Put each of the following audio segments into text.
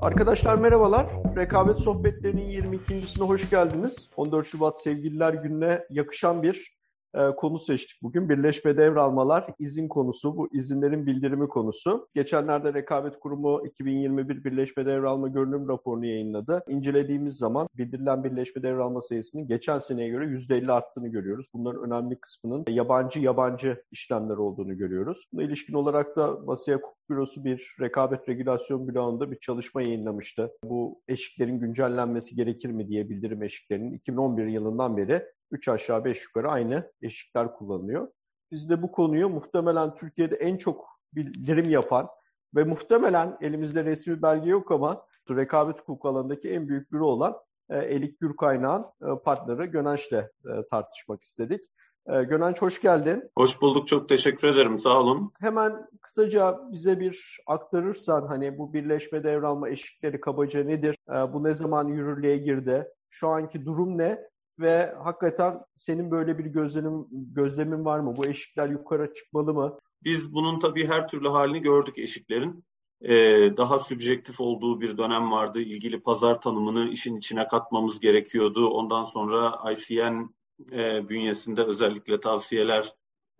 Arkadaşlar merhabalar. Rekabet Sohbetleri'nin 22.sine hoş geldiniz. 14 Şubat Sevgililer Günü'ne yakışan bir e, konu seçtik bugün. Birleşme devralmalar izin konusu, bu izinlerin bildirimi konusu. Geçenlerde Rekabet Kurumu 2021 Birleşme Devralma Görünüm raporunu yayınladı. İncelediğimiz zaman bildirilen birleşme devralma sayısının geçen seneye göre %50 arttığını görüyoruz. Bunların önemli kısmının yabancı yabancı işlemler olduğunu görüyoruz. Buna ilişkin olarak da Basya Hukuk Bürosu bir rekabet regülasyon bloğunda bir çalışma yayınlamıştı. Bu eşiklerin güncellenmesi gerekir mi diye bildirim eşiklerinin 2011 yılından beri 3 aşağı 5 yukarı aynı eşikler kullanılıyor. Biz de bu konuyu muhtemelen Türkiye'de en çok bildirim yapan ve muhtemelen elimizde resmi belge yok ama rekabet hukuku alanındaki en büyük büro olan e, Elik Gürkaynağ'ın e, partneri Gönenç'le e, tartışmak istedik. Gönenç hoş geldin. Hoş bulduk, çok teşekkür ederim, sağ olun. Hemen kısaca bize bir aktarırsan hani bu birleşme devralma eşikleri kabaca nedir? Bu ne zaman yürürlüğe girdi? Şu anki durum ne? Ve hakikaten senin böyle bir gözlemin, gözlemin var mı? Bu eşikler yukarı çıkmalı mı? Biz bunun tabii her türlü halini gördük eşiklerin. Ee, daha sübjektif olduğu bir dönem vardı. İlgili pazar tanımını işin içine katmamız gerekiyordu. Ondan sonra ICN e, bünyesinde özellikle tavsiyeler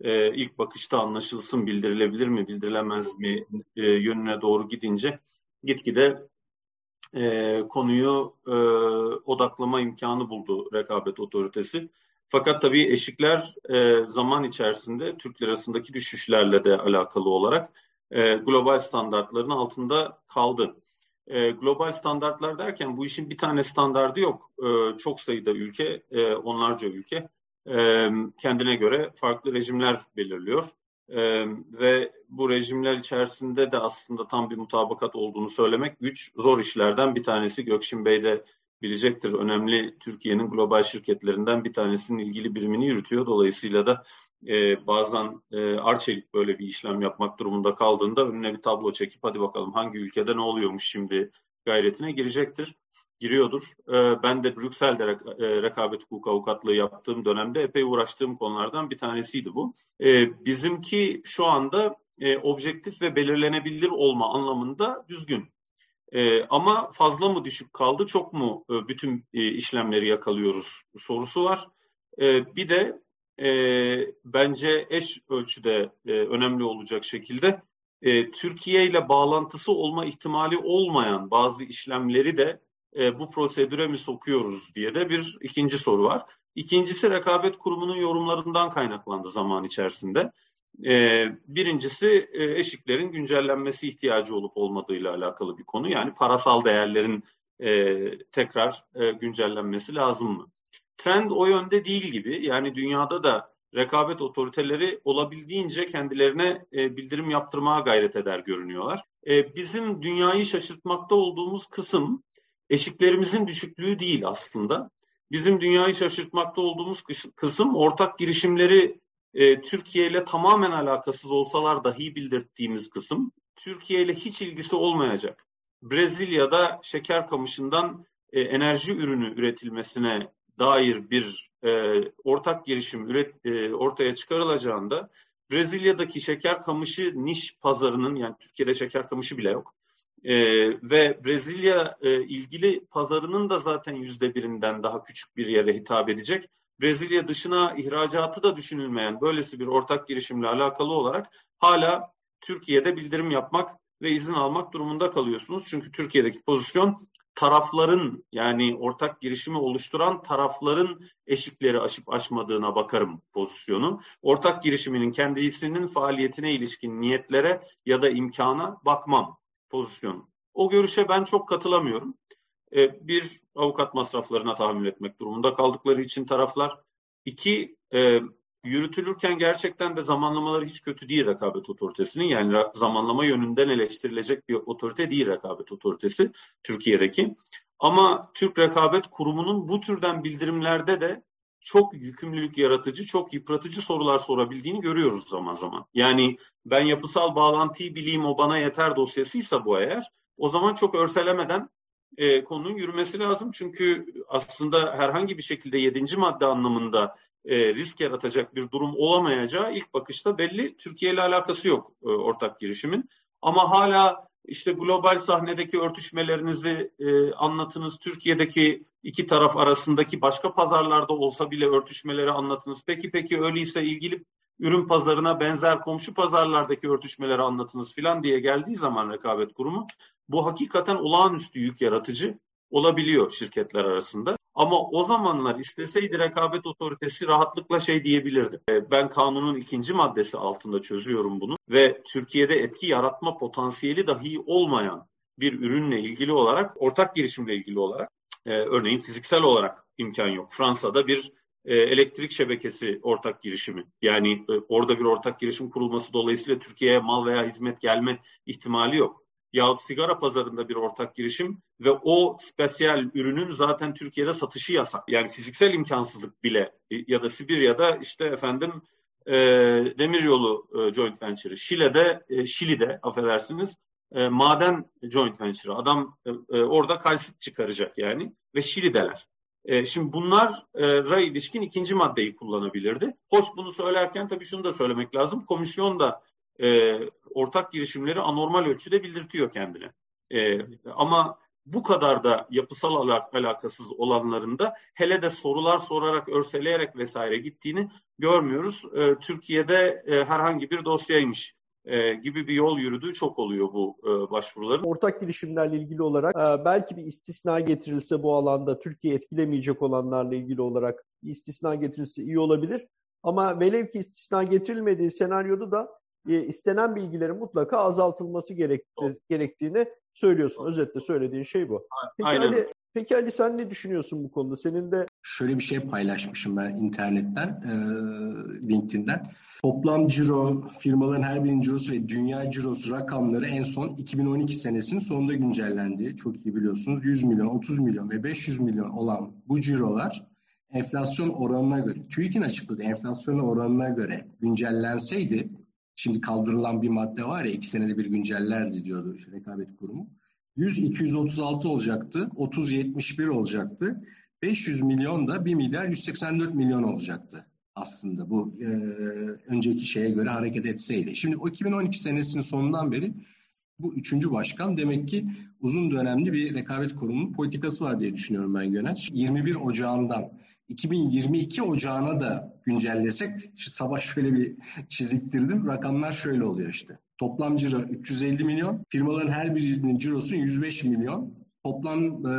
e, ilk bakışta anlaşılsın, bildirilebilir mi, bildirilemez mi e, yönüne doğru gidince gitgide e, konuyu e, odaklama imkanı buldu rekabet otoritesi. Fakat tabii eşikler e, zaman içerisinde Türk lirasındaki düşüşlerle de alakalı olarak e, global standartların altında kaldı. E, global standartlar derken bu işin bir tane standardı yok. E, çok sayıda ülke, e, onlarca ülke e, kendine göre farklı rejimler belirliyor. Ee, ve bu rejimler içerisinde de aslında tam bir mutabakat olduğunu söylemek güç. Zor işlerden bir tanesi Gökşin Bey de bilecektir. Önemli Türkiye'nin global şirketlerinden bir tanesinin ilgili birimini yürütüyor. Dolayısıyla da e, bazen e, Arçelik böyle bir işlem yapmak durumunda kaldığında önüne bir tablo çekip hadi bakalım hangi ülkede ne oluyormuş şimdi gayretine girecektir giriyordur. Ee, ben de Brüksel'de e, rekabet hukuk avukatlığı yaptığım dönemde epey uğraştığım konulardan bir tanesiydi bu. Ee, bizimki şu anda e, objektif ve belirlenebilir olma anlamında düzgün. Ee, ama fazla mı düşük kaldı, çok mu e, bütün işlemleri yakalıyoruz sorusu var. Bir de bence eş ölçüde önemli olacak şekilde Türkiye ile bağlantısı olma ihtimali olmayan bazı işlemleri de e, bu prosedüre mi sokuyoruz diye de bir ikinci soru var. İkincisi rekabet kurumunun yorumlarından kaynaklandı zaman içerisinde. E, birincisi e, eşiklerin güncellenmesi ihtiyacı olup olmadığıyla alakalı bir konu. Yani parasal değerlerin e, tekrar e, güncellenmesi lazım mı? Trend o yönde değil gibi. Yani dünyada da rekabet otoriteleri olabildiğince kendilerine e, bildirim yaptırmaya gayret eder görünüyorlar. E, bizim dünyayı şaşırtmakta olduğumuz kısım eşiklerimizin düşüklüğü değil aslında. Bizim dünyayı şaşırtmakta olduğumuz kısım ortak girişimleri e, Türkiye ile tamamen alakasız olsalar dahi bildirdiğimiz kısım. Türkiye ile hiç ilgisi olmayacak. Brezilya'da şeker kamışından e, enerji ürünü üretilmesine dair bir e, ortak girişim üret, e, ortaya çıkarılacağında Brezilya'daki şeker kamışı niş pazarının yani Türkiye'de şeker kamışı bile yok e, ve Brezilya e, ilgili pazarının da zaten yüzde birinden daha küçük bir yere hitap edecek. Brezilya dışına ihracatı da düşünülmeyen böylesi bir ortak girişimle alakalı olarak hala Türkiye'de bildirim yapmak ve izin almak durumunda kalıyorsunuz. Çünkü Türkiye'deki pozisyon tarafların yani ortak girişimi oluşturan tarafların eşikleri aşıp aşmadığına bakarım pozisyonu. Ortak girişiminin kendisinin faaliyetine ilişkin niyetlere ya da imkana bakmam pozisyonu. O görüşe ben çok katılamıyorum. E, bir, avukat masraflarına tahammül etmek durumunda kaldıkları için taraflar. İki, e, yürütülürken gerçekten de zamanlamaları hiç kötü değil rekabet otoritesinin. Yani zamanlama yönünden eleştirilecek bir otorite değil rekabet otoritesi Türkiye'deki. Ama Türk Rekabet Kurumu'nun bu türden bildirimlerde de çok yükümlülük yaratıcı, çok yıpratıcı sorular sorabildiğini görüyoruz zaman zaman. Yani ben yapısal bağlantıyı bileyim o bana yeter dosyasıysa bu eğer, o zaman çok örselemeden e, konunun yürümesi lazım. Çünkü aslında herhangi bir şekilde yedinci madde anlamında e, risk yaratacak bir durum olamayacağı ilk bakışta belli. Türkiye ile alakası yok e, ortak girişimin. Ama hala işte global sahnedeki örtüşmelerinizi e, anlatınız. Türkiye'deki iki taraf arasındaki başka pazarlarda olsa bile örtüşmeleri anlatınız. Peki peki öyleyse ilgili ürün pazarına benzer komşu pazarlardaki örtüşmeleri anlatınız filan diye geldiği zaman rekabet kurumu bu hakikaten olağanüstü yük yaratıcı olabiliyor şirketler arasında. Ama o zamanlar isteseydi rekabet otoritesi rahatlıkla şey diyebilirdi. E, ben kanunun ikinci maddesi altında çözüyorum bunu ve Türkiye'de etki yaratma potansiyeli dahi olmayan bir ürünle ilgili olarak, ortak girişimle ilgili olarak, e, örneğin fiziksel olarak imkan yok. Fransa'da bir e, elektrik şebekesi ortak girişimi. Yani e, orada bir ortak girişim kurulması dolayısıyla Türkiye'ye mal veya hizmet gelme ihtimali yok. Yahut sigara pazarında bir ortak girişim ve o spesiyel ürünün zaten Türkiye'de satışı yasak. Yani fiziksel imkansızlık bile ya da Sibirya'da işte efendim e, demiryolu e, joint venture'ı, Şile'de, e, Şili'de affedersiniz e, maden joint venture'ı. Adam e, e, orada kalsit çıkaracak yani ve Şili'deler. E, şimdi bunlara ilişkin ikinci maddeyi kullanabilirdi. Hoş bunu söylerken tabii şunu da söylemek lazım. Komisyon da e, ortak girişimleri anormal ölçüde bildirtiyor kendine. E, ama bu kadar da yapısal alak alakasız olanlarında hele de sorular sorarak, örseleyerek vesaire gittiğini görmüyoruz. E, Türkiye'de e, herhangi bir dosyaymış e, gibi bir yol yürüdüğü çok oluyor bu e, başvuruların. Ortak girişimlerle ilgili olarak e, belki bir istisna getirilse bu alanda Türkiye etkilemeyecek olanlarla ilgili olarak istisna getirilse iyi olabilir. Ama velev ki istisna getirilmediği senaryoda da e, istenen bilgilerin mutlaka azaltılması gerekti, gerektiğini söylüyorsun. Özetle söylediğin şey bu. Peki Aynen. Ali, peki Ali sen ne düşünüyorsun bu konuda? Senin de şöyle bir şey paylaşmışım ben internetten, e, LinkedIn'den. Toplam ciro, firmaların her birinin cirosu ve dünya cirosu rakamları en son 2012 senesinin sonunda güncellendi. Çok iyi biliyorsunuz. 100 milyon, 30 milyon ve 500 milyon olan bu cirolar enflasyon oranına göre, TÜİK'in açıkladığı enflasyon oranına göre güncellenseydi, şimdi kaldırılan bir madde var ya iki senede bir güncellerdi diyordu işte rekabet kurumu. 100-236 olacaktı, 30-71 olacaktı. 500 milyon da 1 milyar 184 milyon olacaktı aslında bu e, önceki şeye göre hareket etseydi. Şimdi o 2012 senesinin sonundan beri bu üçüncü başkan demek ki uzun dönemli bir rekabet kurumunun politikası var diye düşünüyorum ben Göneç. 21 Ocağı'ndan 2022 Ocağı'na da güncellesek, işte sabah şöyle bir çiziktirdim. Rakamlar şöyle oluyor işte. Toplam ciro 350 milyon, firmaların her birinin cirosu 105 milyon. Toplam e,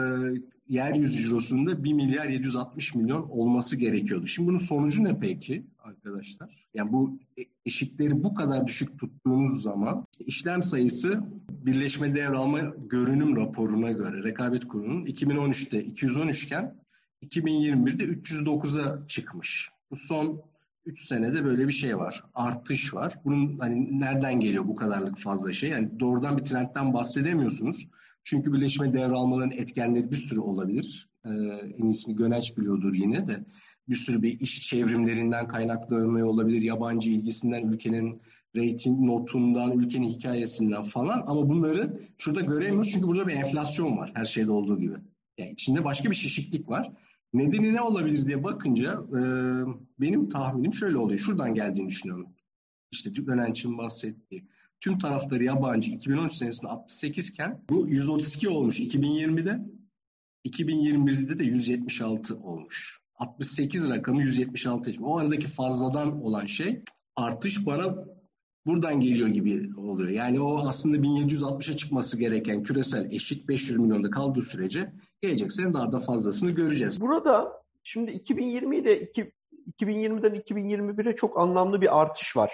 yeryüzü cirosunda 1 milyar 760 milyon olması gerekiyordu. Şimdi bunun sonucu ne peki arkadaşlar? Yani bu e, eşikleri bu kadar düşük tuttuğunuz zaman işlem sayısı birleşme devralma görünüm raporuna göre rekabet kurulunun 2013'te 213 iken 2021'de 309'a çıkmış. Bu son 3 senede böyle bir şey var. Artış var. Bunun hani nereden geliyor bu kadarlık fazla şey? Yani doğrudan bir trendten bahsedemiyorsunuz. Çünkü birleşme devralmaların etkenleri bir sürü olabilir. Ee, en iyisini Göneç biliyordur yine de. Bir sürü bir iş çevrimlerinden kaynaklanıyor olabilir. Yabancı ilgisinden, ülkenin rating notundan, ülkenin hikayesinden falan. Ama bunları şurada göremiyoruz çünkü burada bir enflasyon var her şeyde olduğu gibi. Yani içinde başka bir şişiklik var. Nedeni ne olabilir diye bakınca e, benim tahminim şöyle oluyor. Şuradan geldiğini düşünüyorum. İşte Göneç'in bahsettiği tüm tarafları yabancı 2013 senesinde 68 iken bu 132 olmuş 2020'de. 2021'de de 176 olmuş. 68 rakamı 176. O aradaki fazladan olan şey artış bana buradan geliyor gibi oluyor. Yani o aslında 1760'a çıkması gereken küresel eşik 500 milyonda kaldığı sürece gelecek sene daha da fazlasını göreceğiz. Burada şimdi 2020 ile 2020'den 2021'e çok anlamlı bir artış var.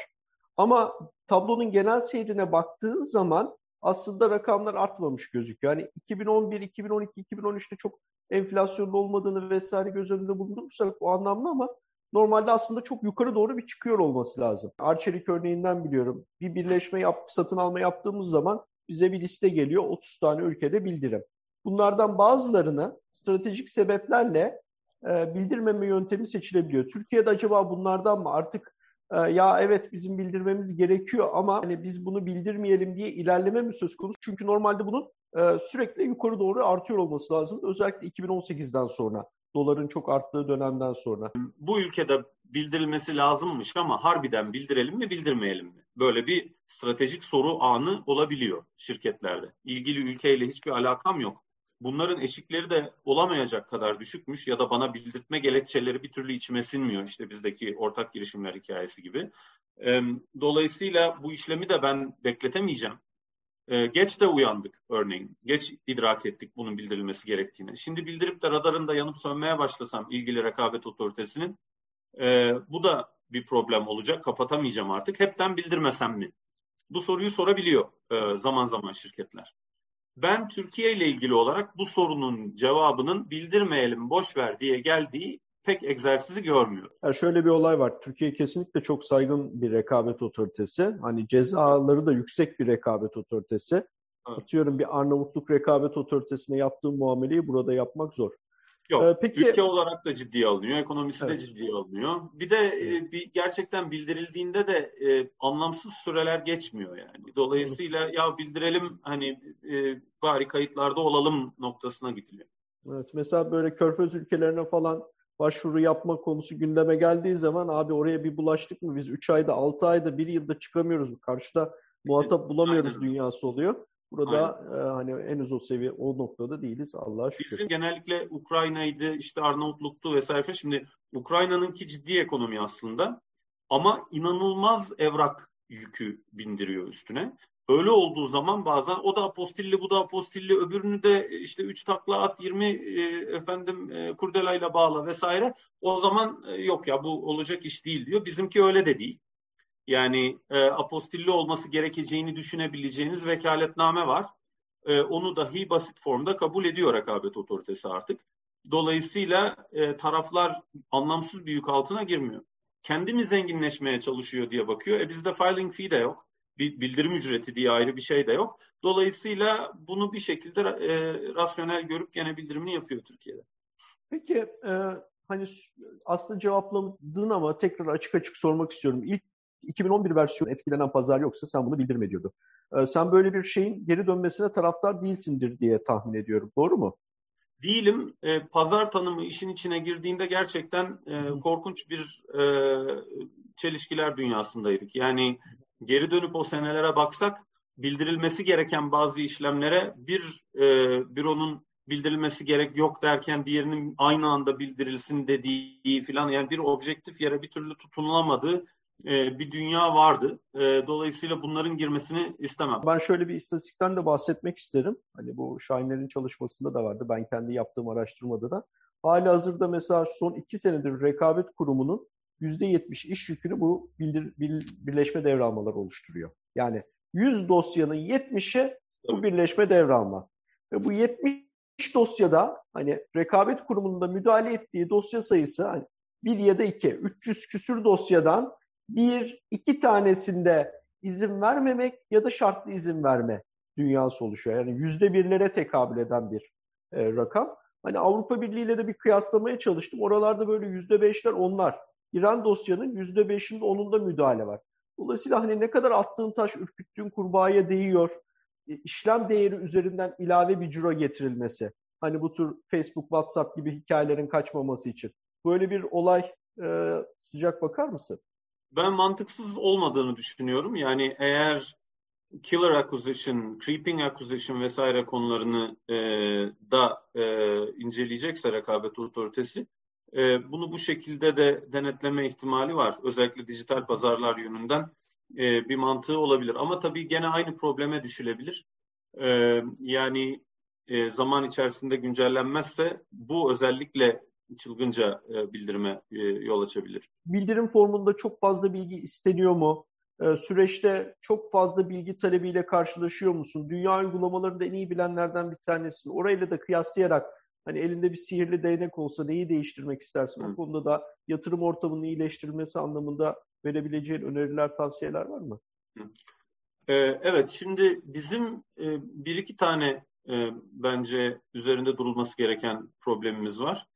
Ama tablonun genel seyrine baktığın zaman aslında rakamlar artmamış gözüküyor. Yani 2011, 2012, 2013'te çok enflasyonda olmadığını vesaire göz önünde bulundurursak o anlamda ama normalde aslında çok yukarı doğru bir çıkıyor olması lazım. Arçelik örneğinden biliyorum. Bir birleşme yap, satın alma yaptığımız zaman bize bir liste geliyor 30 tane ülkede bildirim. Bunlardan bazılarını stratejik sebeplerle e, bildirmeme yöntemi seçilebiliyor. Türkiye'de acaba bunlardan mı artık ya evet bizim bildirmemiz gerekiyor ama hani biz bunu bildirmeyelim diye ilerleme mi söz konusu? Çünkü normalde bunun e, sürekli yukarı doğru artıyor olması lazım. Özellikle 2018'den sonra doların çok arttığı dönemden sonra. Bu ülkede bildirilmesi lazımmış ama harbiden bildirelim mi bildirmeyelim mi? Böyle bir stratejik soru anı olabiliyor şirketlerde. İlgili ülkeyle hiçbir alakam yok. Bunların eşikleri de olamayacak kadar düşükmüş ya da bana bildirtme gerekçeleri bir türlü içime sinmiyor. İşte bizdeki ortak girişimler hikayesi gibi. Dolayısıyla bu işlemi de ben bekletemeyeceğim. Geç de uyandık örneğin. Geç idrak ettik bunun bildirilmesi gerektiğini. Şimdi bildirip de radarında yanıp sönmeye başlasam ilgili rekabet otoritesinin bu da bir problem olacak. Kapatamayacağım artık. Hepten bildirmesem mi? Bu soruyu sorabiliyor zaman zaman şirketler. Ben Türkiye ile ilgili olarak bu sorunun cevabının bildirmeyelim, boş ver diye geldiği pek egzersizi görmüyor. Yani şöyle bir olay var. Türkiye kesinlikle çok saygın bir rekabet otoritesi. Hani cezaları da yüksek bir rekabet otoritesi. Evet. Atıyorum bir Arnavutluk rekabet otoritesine yaptığım muameleyi burada yapmak zor. Yok. Ee, peki, ülke olarak da ciddiye alınıyor. Ekonomisi evet. de ciddiye alınıyor. Bir de e, bir gerçekten bildirildiğinde de e, anlamsız süreler geçmiyor yani. Dolayısıyla evet. ya bildirelim hani e, bari kayıtlarda olalım noktasına gidiliyor. Evet. Mesela böyle körfez ülkelerine falan başvuru yapma konusu gündeme geldiği zaman abi oraya bir bulaştık mı biz 3 ayda 6 ayda 1 yılda çıkamıyoruz. Karşıda muhatap bulamıyoruz Aynen. dünyası oluyor. Burada e, hani henüz o seviye o noktada değiliz Allah'a şükür. Bizim genellikle Ukrayna'ydı, işte Arnavutluk'tu vesaire. Şimdi Ukrayna'nınki ciddi ekonomi aslında ama inanılmaz evrak yükü bindiriyor üstüne. Öyle olduğu zaman bazen o da apostilli bu da apostilli öbürünü de işte 3 takla at 20 e, efendim e, kurdelayla bağla vesaire. O zaman e, yok ya bu olacak iş değil diyor. Bizimki öyle de değil. Yani e, apostilli olması gerekeceğini düşünebileceğiniz vekaletname var. E, onu dahi basit formda kabul ediyor rekabet otoritesi artık. Dolayısıyla e, taraflar anlamsız bir yük altına girmiyor. Kendi mi zenginleşmeye çalışıyor diye bakıyor. E bizde filing fee de yok. Bildirim ücreti diye ayrı bir şey de yok. Dolayısıyla bunu bir şekilde e, rasyonel görüp gene bildirimini yapıyor Türkiye'de. Peki e, hani aslında cevapladın ama tekrar açık açık sormak istiyorum. İlk 2011 versiyonu etkilenen pazar yoksa sen bunu bildirme diyordu. Ee, sen böyle bir şeyin geri dönmesine taraftar değilsindir diye tahmin ediyorum. Doğru mu? Değilim. E, pazar tanımı işin içine girdiğinde gerçekten e, korkunç bir e, çelişkiler dünyasındaydık. Yani geri dönüp o senelere baksak bildirilmesi gereken bazı işlemlere bir e, büronun bildirilmesi gerek yok derken diğerinin aynı anda bildirilsin dediği filan yani bir objektif yere bir türlü tutunulamadığı e, bir dünya vardı. E, dolayısıyla bunların girmesini istemem. Ben şöyle bir istatistikten de bahsetmek isterim. Hani bu Şahinler'in çalışmasında da vardı. Ben kendi yaptığım araştırmada da. Hali hazırda mesela son iki senedir rekabet kurumunun %70 iş yükünü bu bildir, bil, birleşme devralmaları oluşturuyor. Yani 100 dosyanın 70'i bu birleşme devralma. Ve bu 70 dosyada hani rekabet kurumunda müdahale ettiği dosya sayısı hani bir ya da iki, 300 küsür dosyadan bir, iki tanesinde izin vermemek ya da şartlı izin verme dünyası oluşuyor. Yani yüzde birlere tekabül eden bir e, rakam. Hani Avrupa Birliği ile de bir kıyaslamaya çalıştım. Oralarda böyle yüzde beşler onlar. İran dosyanın yüzde beşinde onunda müdahale var. Dolayısıyla hani ne kadar attığın taş ürküttüğün kurbağaya değiyor. E, işlem değeri üzerinden ilave bir ciro getirilmesi. Hani bu tür Facebook, WhatsApp gibi hikayelerin kaçmaması için. Böyle bir olay e, sıcak bakar mısın? Ben mantıksız olmadığını düşünüyorum. Yani eğer killer acquisition, creeping acquisition vesaire konularını e, da e, inceleyecekse rekabet otoritesi e, bunu bu şekilde de denetleme ihtimali var. Özellikle dijital pazarlar yönünden e, bir mantığı olabilir. Ama tabii gene aynı probleme düşülebilir. E, yani e, zaman içerisinde güncellenmezse bu özellikle çılgınca e, bildirime e, yol açabilir. Bildirim formunda çok fazla bilgi isteniyor mu? E, süreçte çok fazla bilgi talebiyle karşılaşıyor musun? Dünya uygulamalarında en iyi bilenlerden bir tanesin. Orayla da kıyaslayarak hani elinde bir sihirli değnek olsa neyi değiştirmek istersin? Hı. O konuda da yatırım ortamının iyileştirilmesi anlamında verebileceğin öneriler, tavsiyeler var mı? Hı. Evet, şimdi bizim bir iki tane bence üzerinde durulması gereken problemimiz var.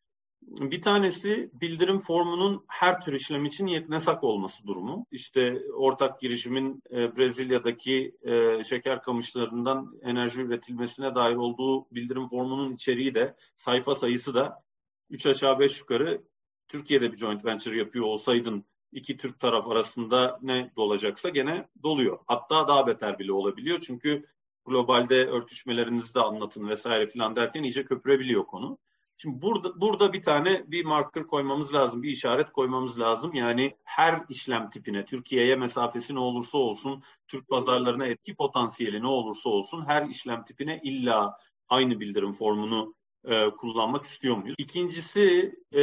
Bir tanesi bildirim formunun her tür işlem için yeknesak olması durumu. İşte ortak girişimin e, Brezilya'daki e, şeker kamışlarından enerji üretilmesine dair olduğu bildirim formunun içeriği de sayfa sayısı da 3 aşağı 5 yukarı Türkiye'de bir joint venture yapıyor olsaydın iki Türk taraf arasında ne dolacaksa gene doluyor. Hatta daha beter bile olabiliyor. Çünkü globalde örtüşmelerinizi de anlatın vesaire filan derken iyice köpürebiliyor konu. Şimdi burada burada bir tane bir marker koymamız lazım, bir işaret koymamız lazım. Yani her işlem tipine, Türkiye'ye mesafesi ne olursa olsun, Türk pazarlarına etki potansiyeli ne olursa olsun her işlem tipine illa aynı bildirim formunu e, kullanmak istiyor muyuz? İkincisi e,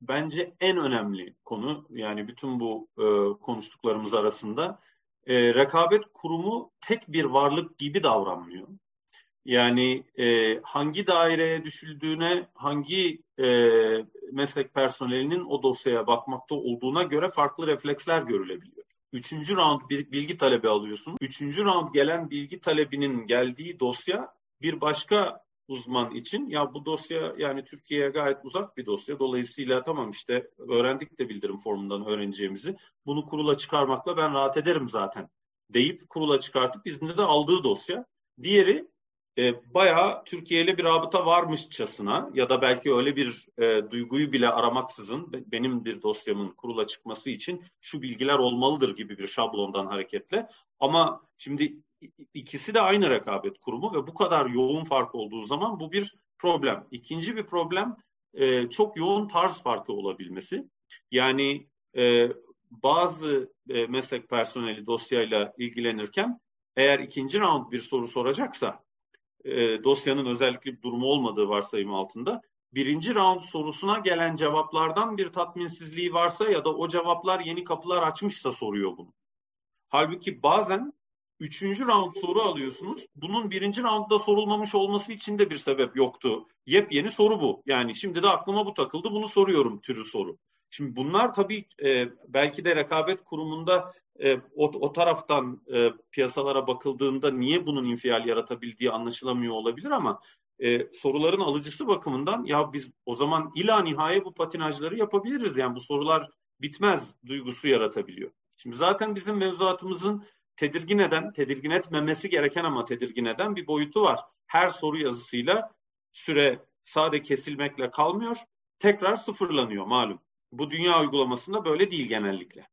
bence en önemli konu yani bütün bu e, konuştuklarımız arasında e, rekabet kurumu tek bir varlık gibi davranmıyor. Yani e, hangi daireye düşüldüğüne, hangi e, meslek personelinin o dosyaya bakmakta olduğuna göre farklı refleksler görülebiliyor. Üçüncü round bir bilgi talebi alıyorsun. Üçüncü round gelen bilgi talebinin geldiği dosya bir başka uzman için ya bu dosya yani Türkiye'ye gayet uzak bir dosya. Dolayısıyla tamam işte öğrendik de bildirim formundan öğreneceğimizi. Bunu kurula çıkarmakla ben rahat ederim zaten deyip kurula çıkartıp iznini de aldığı dosya. Diğeri e, bayağı Türkiye ile bir rabıta varmışçasına ya da belki öyle bir e, duyguyu bile aramaksızın benim bir dosyamın kurula çıkması için şu bilgiler olmalıdır gibi bir şablondan hareketle. Ama şimdi ikisi de aynı rekabet kurumu ve bu kadar yoğun fark olduğu zaman bu bir problem. İkinci bir problem e, çok yoğun tarz farkı olabilmesi. Yani e, bazı e, meslek personeli dosyayla ilgilenirken eğer ikinci round bir soru soracaksa e, dosyanın özellikle bir durumu olmadığı varsayım altında birinci round sorusuna gelen cevaplardan bir tatminsizliği varsa ya da o cevaplar yeni kapılar açmışsa soruyor bunu. Halbuki bazen üçüncü round soru alıyorsunuz. Bunun birinci roundda sorulmamış olması için de bir sebep yoktu. Yepyeni soru bu. Yani şimdi de aklıma bu takıldı bunu soruyorum türü soru. Şimdi bunlar tabii e, belki de rekabet kurumunda e, o, o taraftan e, piyasalara bakıldığında niye bunun infial yaratabildiği anlaşılamıyor olabilir ama e, soruların alıcısı bakımından ya biz o zaman ila nihaya bu patinajları yapabiliriz. Yani bu sorular bitmez duygusu yaratabiliyor. Şimdi zaten bizim mevzuatımızın tedirgin eden, tedirgin etmemesi gereken ama tedirgin eden bir boyutu var. Her soru yazısıyla süre sade kesilmekle kalmıyor, tekrar sıfırlanıyor malum. Bu dünya uygulamasında böyle değil genellikle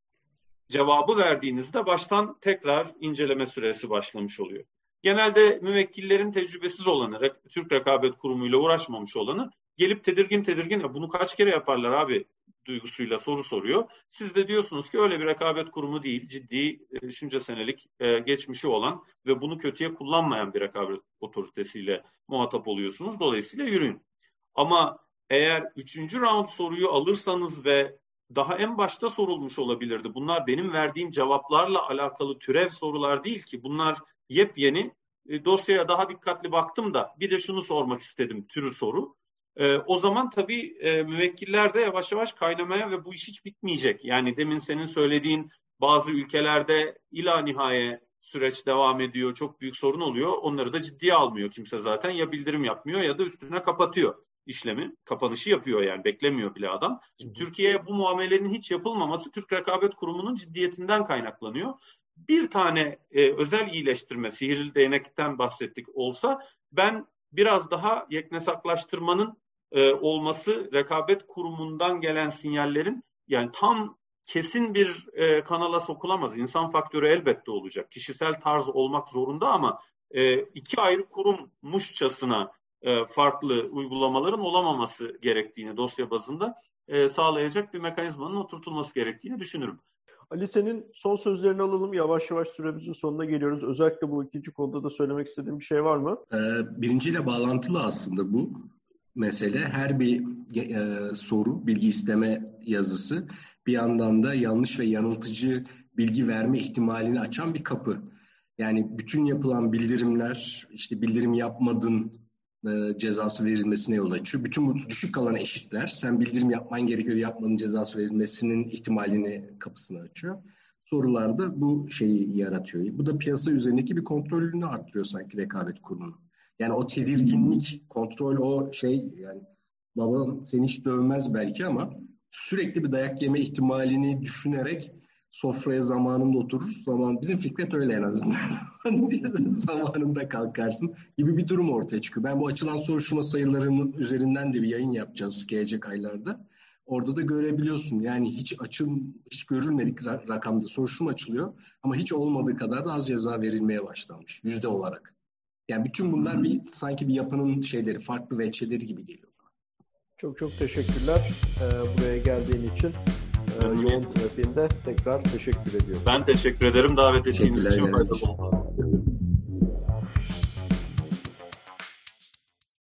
cevabı verdiğinizde baştan tekrar inceleme süresi başlamış oluyor. Genelde müvekkillerin tecrübesiz olanı, Türk Rekabet Kurumu ile uğraşmamış olanı gelip tedirgin tedirgin bunu kaç kere yaparlar abi duygusuyla soru soruyor. Siz de diyorsunuz ki öyle bir rekabet kurumu değil, ciddi e, şunca senelik e, geçmişi olan ve bunu kötüye kullanmayan bir rekabet otoritesiyle muhatap oluyorsunuz. Dolayısıyla yürüyün. Ama eğer üçüncü round soruyu alırsanız ve daha en başta sorulmuş olabilirdi. Bunlar benim verdiğim cevaplarla alakalı türev sorular değil ki. Bunlar yepyeni. E, dosyaya daha dikkatli baktım da bir de şunu sormak istedim türü soru. E, o zaman tabii e, müvekkiller de yavaş yavaş kaynamaya ve bu iş hiç bitmeyecek. Yani demin senin söylediğin bazı ülkelerde ila nihaye süreç devam ediyor. Çok büyük sorun oluyor. Onları da ciddiye almıyor kimse zaten. Ya bildirim yapmıyor ya da üstüne kapatıyor işlemi. Kapanışı yapıyor yani beklemiyor bile adam. Şimdi Türkiye'ye bu muamelenin hiç yapılmaması Türk Rekabet Kurumu'nun ciddiyetinden kaynaklanıyor. Bir tane e, özel iyileştirme, sihirli değnekten bahsettik olsa ben biraz daha yeknesaklaştırmanın e, olması rekabet kurumundan gelen sinyallerin yani tam kesin bir e, kanala sokulamaz. İnsan faktörü elbette olacak. Kişisel tarz olmak zorunda ama e, iki ayrı kurulmuşçasına e, farklı uygulamaların olamaması gerektiğini dosya bazında e, sağlayacak bir mekanizmanın oturtulması gerektiğini düşünürüm. Ali senin son sözlerini alalım. Yavaş yavaş süremizin sonuna geliyoruz. Özellikle bu ikinci konuda da söylemek istediğin bir şey var mı? Ee, birinciyle bağlantılı aslında bu mesele. Her bir e, soru, bilgi isteme yazısı bir yandan da yanlış ve yanıltıcı bilgi verme ihtimalini açan bir kapı. Yani bütün yapılan bildirimler, işte bildirim yapmadın e, cezası verilmesine yol açıyor. Bütün bu düşük kalan eşitler sen bildirim yapman gerekiyor yapmanın cezası verilmesinin ihtimalini kapısını açıyor. Sorularda bu şeyi yaratıyor. Bu da piyasa üzerindeki bir kontrolünü arttırıyor sanki rekabet kurumunu. Yani o tedirginlik, kontrol o şey yani baban seni hiç dövmez belki ama sürekli bir dayak yeme ihtimalini düşünerek sofraya zamanında oturur. Zaman bizim Fikret öyle en azından. zamanında kalkarsın gibi bir durum ortaya çıkıyor. Ben bu açılan soruşturma sayılarının üzerinden de bir yayın yapacağız gelecek aylarda. Orada da görebiliyorsun. Yani hiç açım, hiç görülmedik rakamda soruşturma açılıyor. Ama hiç olmadığı kadar da az ceza verilmeye başlanmış yüzde olarak. Yani bütün bunlar bir sanki bir yapının şeyleri, farklı veçeleri gibi geliyor. Çok çok teşekkürler ee, buraya geldiğin için. Ee, yoğun trafiğinde tekrar teşekkür ediyorum. Ben teşekkür ederim davet ettiğiniz için.